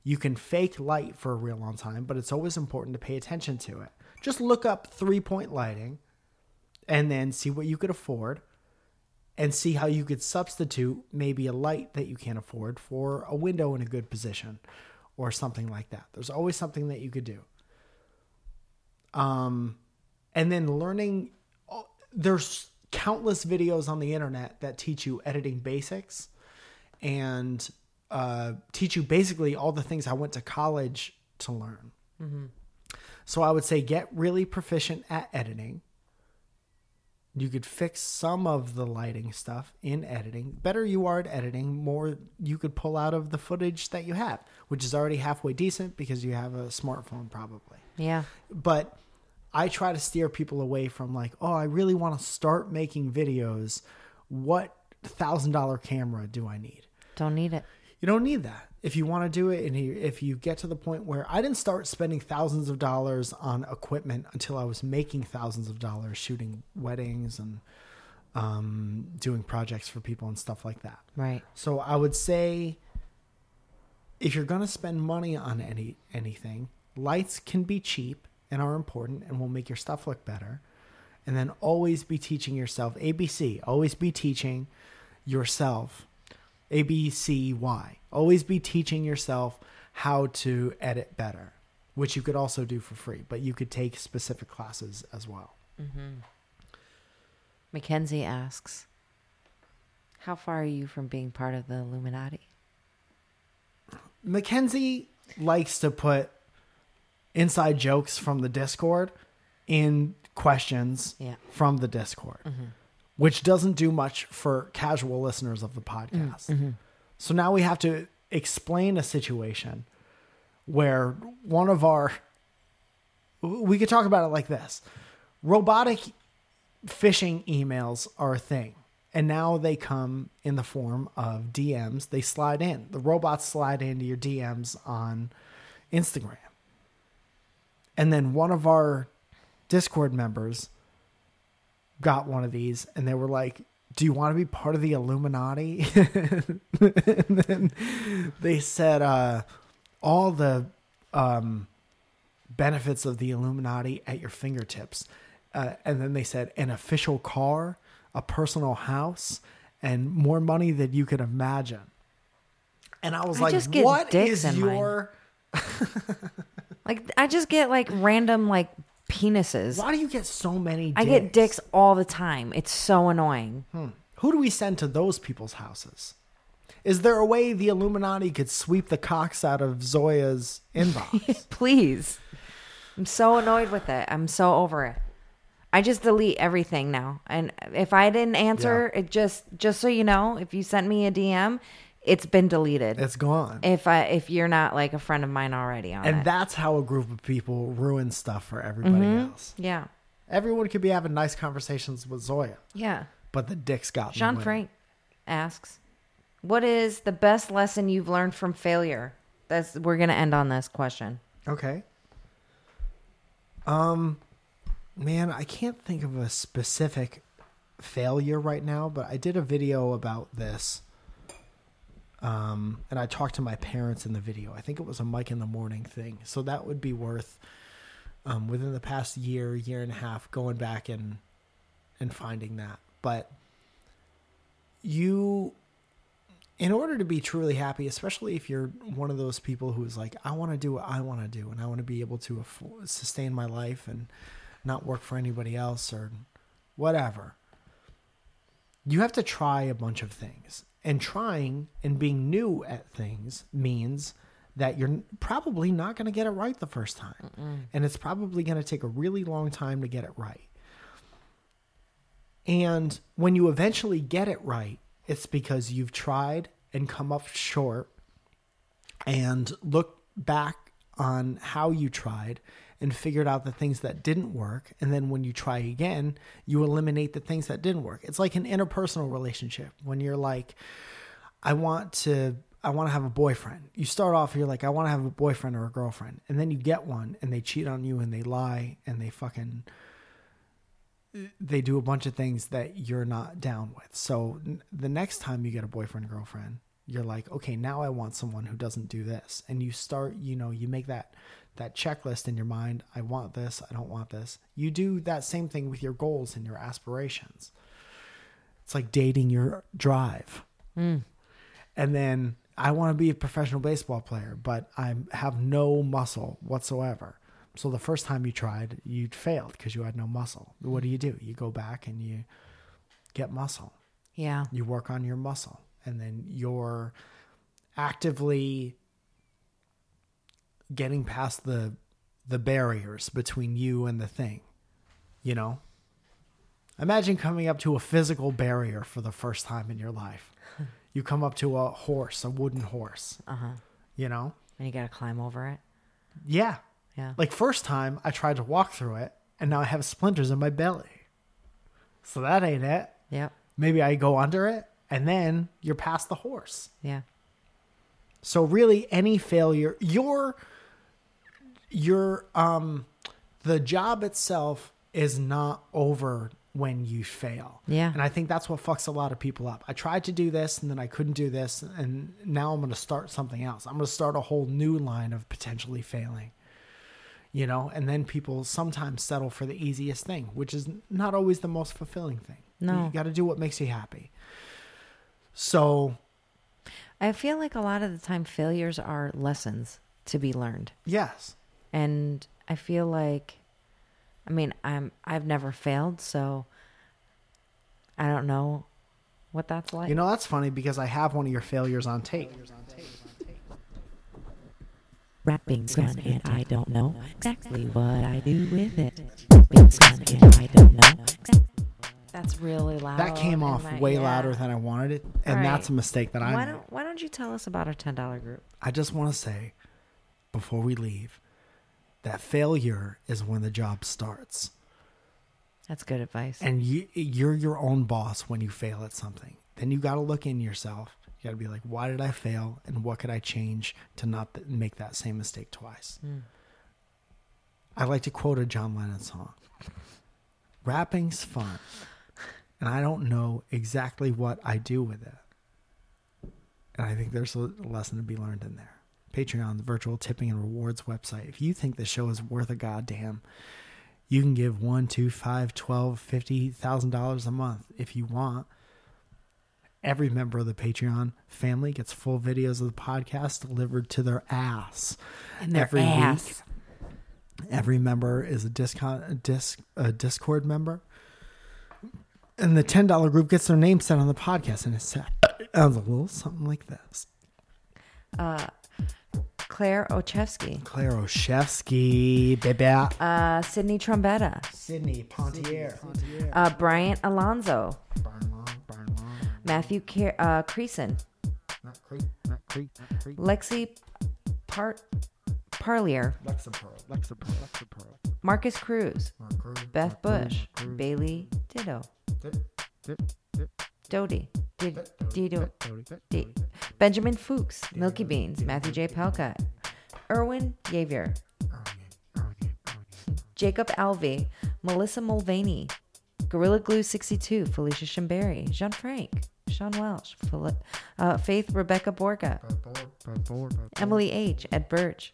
You can fake light for a real long time, but it's always important to pay attention to it. Just look up three point lighting and then see what you could afford and see how you could substitute maybe a light that you can't afford for a window in a good position or something like that. There's always something that you could do. Um, and then learning, oh, there's countless videos on the internet that teach you editing basics and uh, teach you basically all the things I went to college to learn. So I would say get really proficient at editing. You could fix some of the lighting stuff in editing. Better you are at editing, more you could pull out of the footage that you have, which is already halfway decent because you have a smartphone probably. Yeah. But I try to steer people away from like, oh, I really want to start making videos. What thousand dollar camera do I need? Don't need it. You don't need that. If you want to do it, and if you get to the point where I didn't start spending thousands of dollars on equipment until I was making thousands of dollars shooting weddings and um, doing projects for people and stuff like that. Right. So I would say if you're going to spend money on any anything, lights can be cheap and are important and will make your stuff look better. And then always be teaching yourself ABC, always be teaching yourself A B C Y. Always be teaching yourself how to edit better, which you could also do for free, but you could take specific classes as well. Mm-hmm. Mackenzie asks, "How far are you from being part of the Illuminati?" Mackenzie likes to put inside jokes from the Discord in questions Yeah. from the Discord, mm-hmm. Which doesn't do much for casual listeners of the podcast. Mm-hmm. So now we have to explain a situation where one of our we could talk about it like this. Robotic phishing emails are a thing. And now they come in the form of DMs. They slide in. The robots slide into your DMs on Instagram. And then one of our Discord members got one of these and they were like, do you want to be part of the Illuminati? and then they said uh, all the um, benefits of the Illuminati at your fingertips. Uh, and then they said an official car, a personal house, and more money than you could imagine. And I was I like, just get what dicks is in mine. your. Like I just get like random like penises. Why do you get so many dicks? I get dicks all the time. It's so annoying. Hmm. Who do we send to those people's houses? Is there a way the Illuminati could sweep the cocks out of Zoya's inbox? Please. I'm so annoyed with it. I'm so over it. I just delete everything now. And if I didn't answer, it just just so you know, if you sent me a DM, it's been deleted. it's gone. if I if you're not like a friend of mine already on and it. that's how a group of people ruin stuff for everybody else. yeah. Everyone could be having nice conversations with Zoya, Yeah. but the dicks got Sean. Frank asks, "What is the best lesson you've learned from failure?" That's we're going to end on this question. Okay. Um, man, I can't think of a specific failure right now, but I did a video about this. Um, and I talked to my parents in the video. I think it was a Mike in the Morning thing. So that would be worth um, within the past year, year and a half, going back and and finding that. But you in order to be truly happy, especially if you're one of those people who's like, I want to do what I want to do, and I want to be able to afford, sustain my life and not work for anybody else or whatever, you have to try a bunch of things. And trying and being new at things means that you're probably not going to get it right the first time. And it's probably going to take a really long time to get it right. And when you eventually get it right, it's because you've tried and come up short and look back on how you tried and figured out the things that didn't work. And then when you try again, you eliminate the things that didn't work. It's like an interpersonal relationship when you're like, I want to. I want to have a boyfriend. You start off, you're like, I want to have a boyfriend or a girlfriend. And then you get one and they cheat on you and they lie and they fucking they do a bunch of things that you're not down with. So the next time you get a boyfriend girlfriend, you're like, okay, now I want someone who doesn't do this. And you start, you know, you make that that checklist in your mind. I want this, I don't want this. You do that same thing with your goals and your aspirations. It's like dating your drive. Hmm. And then I want to be a professional baseball player, but I have no muscle whatsoever. So the first time you tried, you failed because you had no muscle. What do you do? You go back and you get muscle. Yeah. You work on your muscle, and then you're actively getting past the the barriers between you and the thing. You know? Imagine coming up to a physical barrier for the first time in your life. You come up to a horse, a wooden horse. Uh-huh. You know? And you got to climb over it. Yeah. Yeah. Like first time I tried to walk through it and now I have splinters in my belly. So that ain't it. Yep. Maybe I go under it and then you're past the horse. Yeah. So really any failure your your um the job itself is not over when you fail. Yeah. And I think that's what fucks a lot of people up. I tried to do this and then I couldn't do this and now I'm going to start something else. I'm going to start a whole new line of potentially failing. You know, and then people sometimes settle for the easiest thing, which is not always the most fulfilling thing. No. You got to do what makes you happy. So, I feel like a lot of the time failures are lessons to be learned. yes. And I feel like I mean, I'm I've never failed, so I don't know what that's like. You know, that's funny because I have one of your failures on tape. Rapping's fun and I don't know exactly what I do with it. Rapping's fun and I don't know exactly that's really loud. That came off way yeah. louder than I wanted it, and All that's a mistake that I Why don't Why don't you tell us about our ten dollar group? I just want to say before we leave that failure is when the job starts. That's good advice. And you, you're your own boss when you fail at something. Then you got to look in yourself. You got to be like, why did I fail? And what could I change to not th- make that same mistake twice? Hmm. I like to quote a John Lennon song Rapping's fun and I don't know exactly what I do with it. And I think there's a lesson to be learned in there. Patreon, the virtual tipping and rewards website. If you think the show is worth a goddamn, you can give one, two, five, twelve, fifty thousand dollars a month if you want. Every member of the Patreon family gets full videos of the podcast delivered to their ass And their every ass. week. Every member is a discount a disc a Discord member. And the ten dollar group gets their name said on the podcast, and it sounds a little something like this. Claire Ochevsky, Claire Oshevsky, baby. uh, Sydney Trombetta, Sydney Pontier. uh, Bryant Alonzo, Matthew Car- uh, Creason, Lexi Part Parlier, Marcus Cruz, Beth Bush, Bailey Ditto, Dodie, Did- Dido, D- Benjamin Fuchs, Milky Beans, Matthew J. Pelka, Erwin Yavier, Jacob Alvey, Melissa Mulvaney, Gorilla Glue 62, Felicia Shimberry, Jean Frank, Sean Welsh, uh, Faith Rebecca Borga, Emily H., Ed Birch,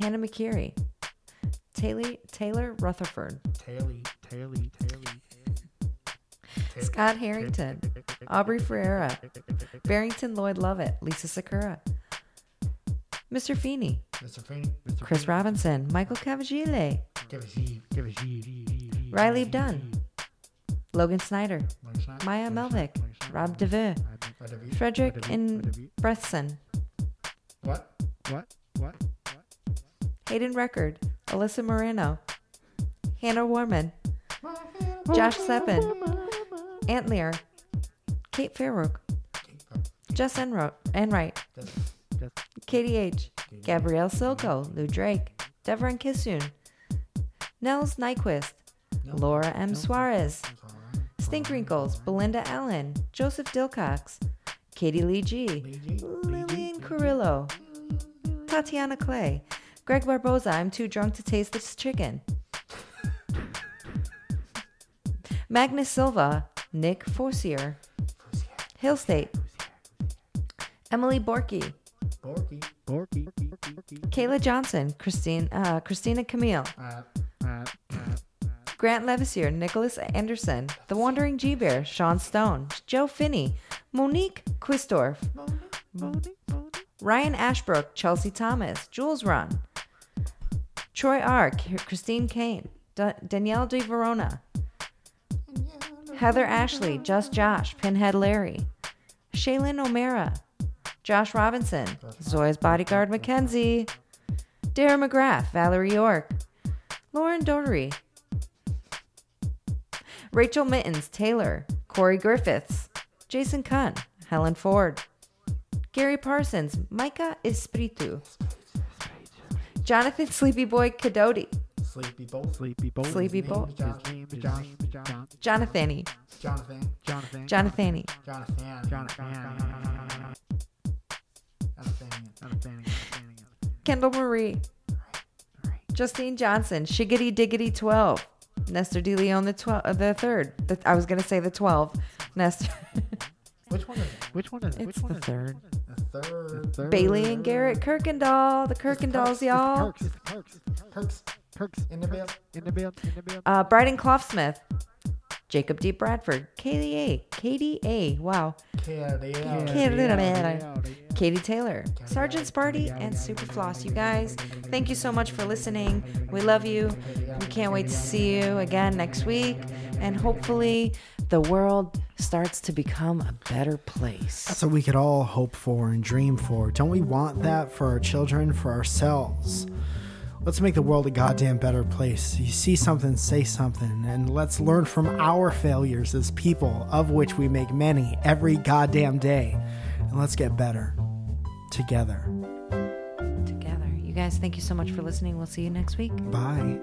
Hannah McCurry, Taylor, Taylor Rutherford, Scott Harrington, Aubrey Ferreira, Barrington Lloyd Lovett, Lisa Sakura, Mr. Feeney, mr. feeney Chris Robinson, Michael Cavagile, Riley Dunn, Logan Snyder, Maya Melvick, Rob DeVeux, Frederick in Breathson, What? What? What? Hayden Record, Alyssa Moreno, Hannah Warman, Josh Seppin, Ant Lear, Kate Fairrook, Jess Enro- Enright, Katie H., Gabrielle Silko, Lou Drake, Devon Kissoon, Nels Nyquist, Laura M. Suarez, Stink Wrinkles, Belinda Allen, Joseph Dilcox, Katie Lee G, Lillian Carrillo, Tatiana Clay, Greg Barboza, I'm too drunk to taste this chicken. Magnus Silva, Nick Forcier, Hill State, Emily Borky, borky Kayla Johnson, Christine, uh, Christina Camille, uh, uh, uh, Grant Levisier, Nicholas Anderson, The Wandering G Bear, Sean Stone, Joe Finney, Monique Quistorf, Ryan Ashbrook, Chelsea Thomas, Jules Run, Troy R, K- Christine Kane, Da- Danielle De Verona, Heather Ashley, Just Josh, Pinhead Larry, Shaylin O'Mara, Josh Robinson, Zoya's Bodyguard Mackenzie, Dara McGrath, Valerie York, Lauren Doherty, Rachel Mittens, Taylor, Corey Griffiths, Jason Cunn, Helen Ford, Gary Parsons, Micah Espiritu, Jonathan Sleepy Boy Cadoti, Sleepy Bolt. Sleepy Bolt. Sleepy Boy, John, John, Jonathany, Jonathan. Jonathan. Jonathany, Jonathan. Jonathan. Kendall Marie, Justine Johnson, Shiggity Diggity 12, Nestor De Leon the, 12, uh, the third. The, I was going to say the 12. Nestor. Which one is it? Which one is it? it's Which one the is third. The third. Third. Bailey and Garrett Kirkendall, the Kirkendalls, y'all. Perks. Perks. Perks Perks. in the bill. In the build. In the build. Uh, Bryden Cloughsmith, Jacob D. Bradford, Kaylee A, A, wow, Katie Taylor, Sergeant Sparty, and Super Floss. You guys, thank you so much for listening. We love you. We can't wait to see you again next week. And hopefully, the world starts to become a better place. That's what we could all hope for and dream for. Don't we want that for our children, for ourselves? Let's make the world a goddamn better place. You see something, say something, and let's learn from our failures as people, of which we make many every goddamn day. And let's get better together. Together. You guys, thank you so much for listening. We'll see you next week. Bye.